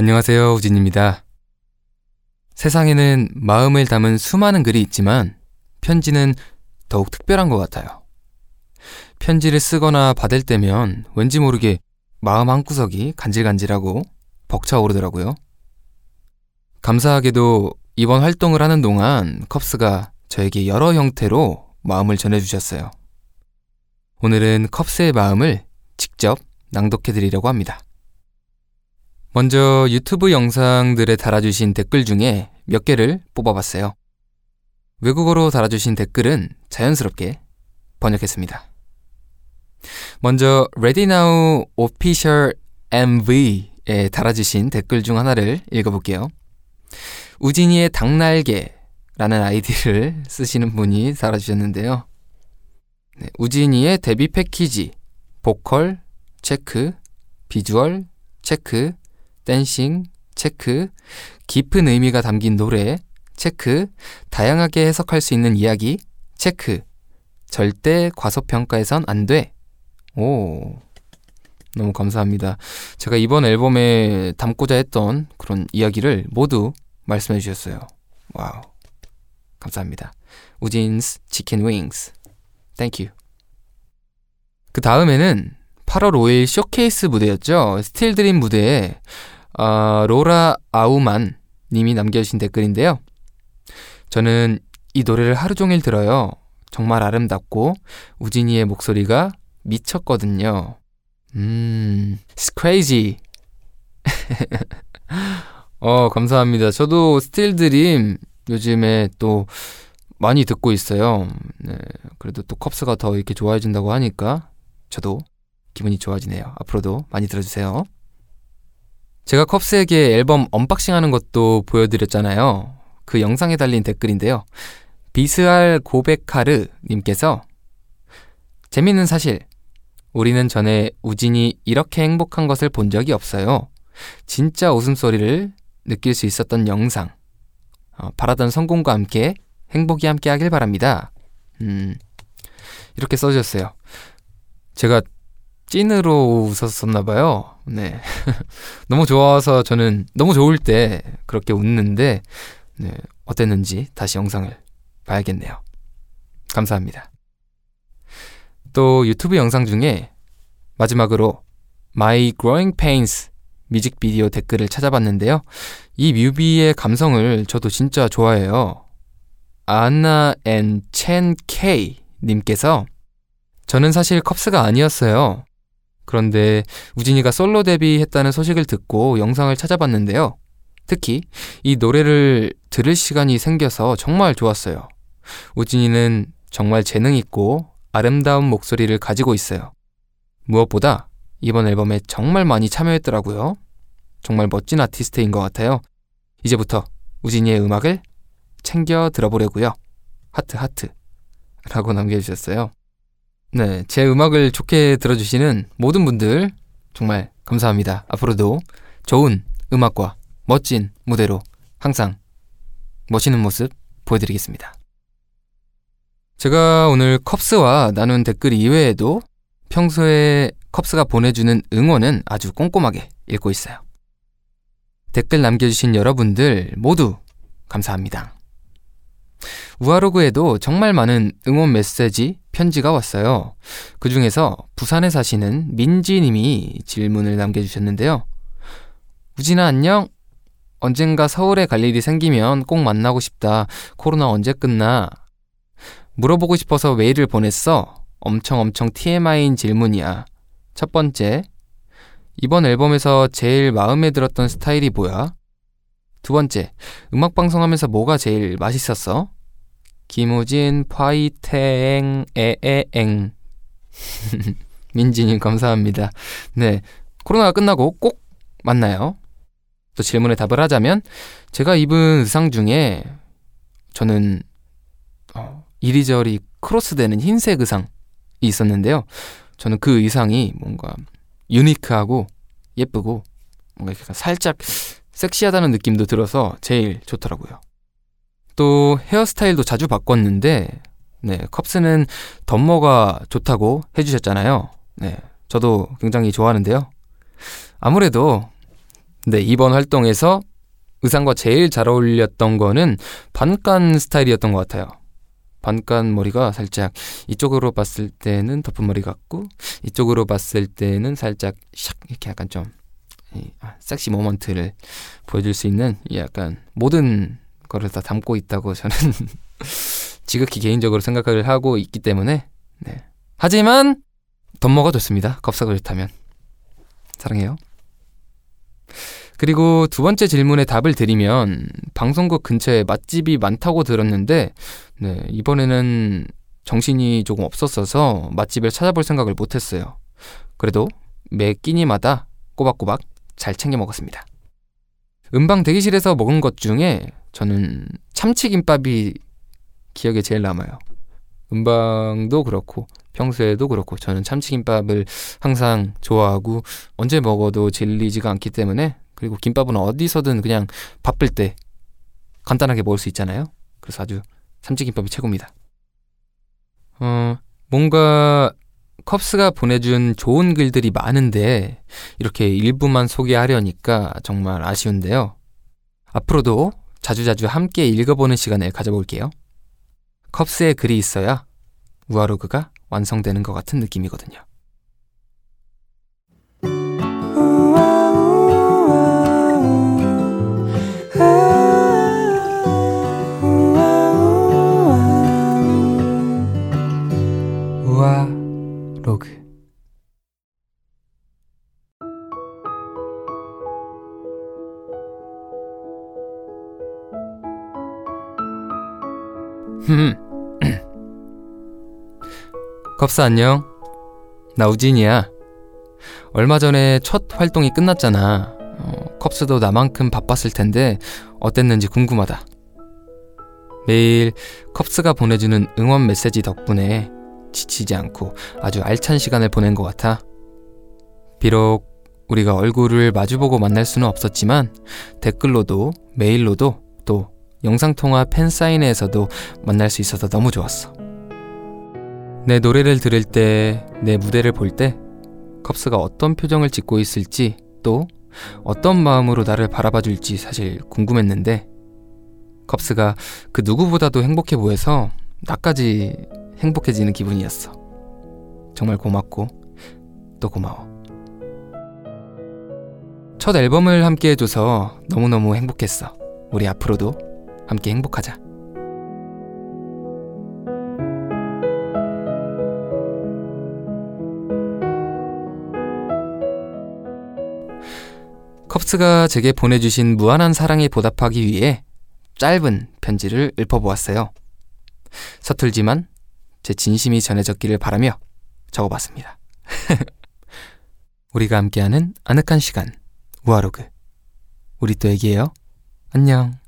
안녕하세요, 우진입니다. 세상에는 마음을 담은 수많은 글이 있지만 편지는 더욱 특별한 것 같아요. 편지를 쓰거나 받을 때면 왠지 모르게 마음 한구석이 간질간질하고 벅차오르더라고요. 감사하게도 이번 활동을 하는 동안 컵스가 저에게 여러 형태로 마음을 전해주셨어요. 오늘은 컵스의 마음을 직접 낭독해드리려고 합니다. 먼저 유튜브 영상들에 달아주신 댓글 중에 몇 개를 뽑아봤어요. 외국어로 달아주신 댓글은 자연스럽게 번역했습니다. 먼저 Ready Now Official MV에 달아주신 댓글 중 하나를 읽어볼게요. 우진이의 닭날개라는 아이디를 쓰시는 분이 달아주셨는데요. 네, 우진이의 데뷔 패키지, 보컬, 체크, 비주얼, 체크, dancing, 체크, 깊은 의미가 담긴 노래, 체크, 다양하게 해석할 수 있는 이야기, 체크, 절대 과소평가해선 안 돼. 오, 너무 감사합니다. 제가 이번 앨범에 담고자 했던 그런 이야기를 모두 말씀해 주셨어요. Wow. 감사합니다. Woojin's chicken wings. Thank you. 그 다음에는 8월 5일 쇼케이스 무대였죠. Still Dream 무대에 어, 로라 아우만 님이 남겨주신 댓글인데요. 저는 이 노래를 하루 종일 들어요. 정말 아름답고 우진이의 목소리가 미쳤거든요. 음, it's crazy. 어, 감사합니다. 저도 Still Dream 요즘에 또 많이 듣고 있어요. 네, 그래도 또 CUBS가 더 이렇게 좋아해진다고 하니까 저도 기분이 좋아지네요. 앞으로도 많이 들어주세요. 제가 CUBS에게 앨범 unboxing 하는 것도 보여드렸잖아요. 그 영상에 달린 댓글인데요. 비스알 고백하르 님께서 재밌는 사실, 우리는 전에 우진이 이렇게 행복한 것을 본 적이 없어요. 진짜 웃음소리를 느낄 수 있었던 영상. 어, 바라던 성공과 함께 행복이 함께 하길 바랍니다. 음, 이렇게 써주셨어요. 제가 찐으로 웃었었나 봐요. 네. 너무 좋아서 저는 너무 좋을 때 그렇게 웃는데, 네. 어땠는지 다시 영상을 봐야겠네요. 감사합니다. 또 유튜브 영상 중에 마지막으로 My Growing Pains 뮤직비디오 댓글을 찾아봤는데요. 이 뮤비의 감성을 저도 진짜 좋아해요. 아나 앤 첸 K 님께서 저는 사실 CUBS가 아니었어요. 그런데 우진이가 솔로 데뷔했다는 소식을 듣고 영상을 찾아봤는데요. 특히 이 노래를 들을 시간이 생겨서 정말 좋았어요. 우진이는 정말 재능 있고 아름다운 목소리를 가지고 있어요. 무엇보다 이번 앨범에 정말 많이 참여했더라고요. 정말 멋진 아티스트인 것 같아요. 이제부터 우진이의 음악을 챙겨 들어보려고요. 하트 하트 라고 남겨주셨어요. 네, 제 음악을 좋게 들어주시는 모든 분들 정말 감사합니다. 앞으로도 좋은 음악과 멋진 무대로 항상 멋있는 모습 보여드리겠습니다. 제가 오늘 컵스와 나눈 댓글 이외에도 평소에 컵스가 보내주는 응원은 아주 꼼꼼하게 읽고 있어요. 댓글 남겨주신 여러분들 모두 감사합니다. 우아로그에도 정말 많은 응원 메시지, 편지가 왔어요. 그 중에서 부산에 사시는 민지님이 질문을 남겨주셨는데요. 우진아 안녕? 언젠가 서울에 갈 일이 생기면 꼭 만나고 싶다. 코로나 언제 끝나? 물어보고 싶어서 메일을 보냈어. 엄청 엄청 TMI인 질문이야. 첫 번째, 이번 앨범에서 제일 마음에 들었던 스타일이 뭐야? 두 번째, 음악방송 하면서 뭐가 제일 맛있었어? 김우진 파이탱 에에엥 민지님 감사합니다. 네, 코로나가 끝나고 꼭 만나요. 또 질문에 답을 하자면 제가 입은 의상 중에 저는 어, 이리저리 크로스되는 흰색 의상이 있었는데요. 저는 그 의상이 뭔가 유니크하고 예쁘고 뭔가 살짝 섹시하다는 느낌도 들어서 제일 좋더라고요. 또 헤어스타일도 자주 바꿨는데 네, 컵스는 덤머가 좋다고 해주셨잖아요. 네, 저도 굉장히 좋아하는데요. 아무래도 네, 이번 활동에서 의상과 제일 잘 어울렸던 거는 반간 스타일이었던 것 같아요. 반간 머리가 살짝 이쪽으로 봤을 때는 덮은 머리 같고 이쪽으로 봤을 때는 살짝 샥 이렇게 약간 좀 아, 섹시 모먼트를 보여줄 수 있는 약간 모든 거를 다 담고 있다고 저는 지극히 개인적으로 생각을 하고 있기 때문에 네. 하지만 덤머가 좋습니다. 겁사가 좋다면 사랑해요. 그리고 두 번째 질문에 답을 드리면 방송국 근처에 맛집이 많다고 들었는데 네, 이번에는 정신이 조금 없었어서 맛집을 찾아볼 생각을 못했어요. 그래도 매 끼니마다 꼬박꼬박 잘 챙겨 먹었습니다. 음방 대기실에서 먹은 것 중에 저는 참치김밥이 기억에 제일 남아요. 음방도 그렇고 평소에도 그렇고 저는 참치김밥을 항상 좋아하고 언제 먹어도 질리지가 않기 때문에 그리고 김밥은 어디서든 그냥 바쁠 때 간단하게 먹을 수 있잖아요. 그래서 아주 삼치김밥이 최고입니다. 어, 뭔가 컵스가 보내준 좋은 글들이 많은데 이렇게 일부만 소개하려니까 정말 아쉬운데요. 앞으로도 자주자주 함께 읽어보는 시간을 가져볼게요. 컵스에 글이 있어야 우아로그가 완성되는 것 같은 느낌이거든요. 컵스 안녕. 나 우진이야. 얼마 전에 첫 활동이 끝났잖아. 어, 컵스도 나만큼 바빴을 텐데 어땠는지 궁금하다. 매일 컵스가 보내주는 응원 메시지 덕분에 지치지 않고 아주 알찬 시간을 보낸 것 같아. 비록 우리가 얼굴을 마주보고 만날 수는 없었지만 댓글로도 메일로도 또 영상통화 팬사인회에서도 만날 수 있어서 너무 좋았어. 내 노래를 들을 때, 내 무대를 볼 때, 컵스가 어떤 표정을 짓고 있을지, 또 어떤 마음으로 나를 바라봐 줄지 사실 궁금했는데, 컵스가 그 누구보다도 행복해 보여서 나까지 행복해지는 기분이었어. 정말 고맙고, 또 고마워. 첫 앨범을 함께 해줘서 너무너무 행복했어. 우리 앞으로도 함께 행복하자. 컵스가 제게 보내주신 무한한 사랑에 보답하기 위해 짧은 편지를 읊어보았어요. 서툴지만 제 진심이 전해졌기를 바라며 적어봤습니다. 우리가 함께하는 아늑한 시간, 우아로그. 우리 또 얘기해요. 안녕.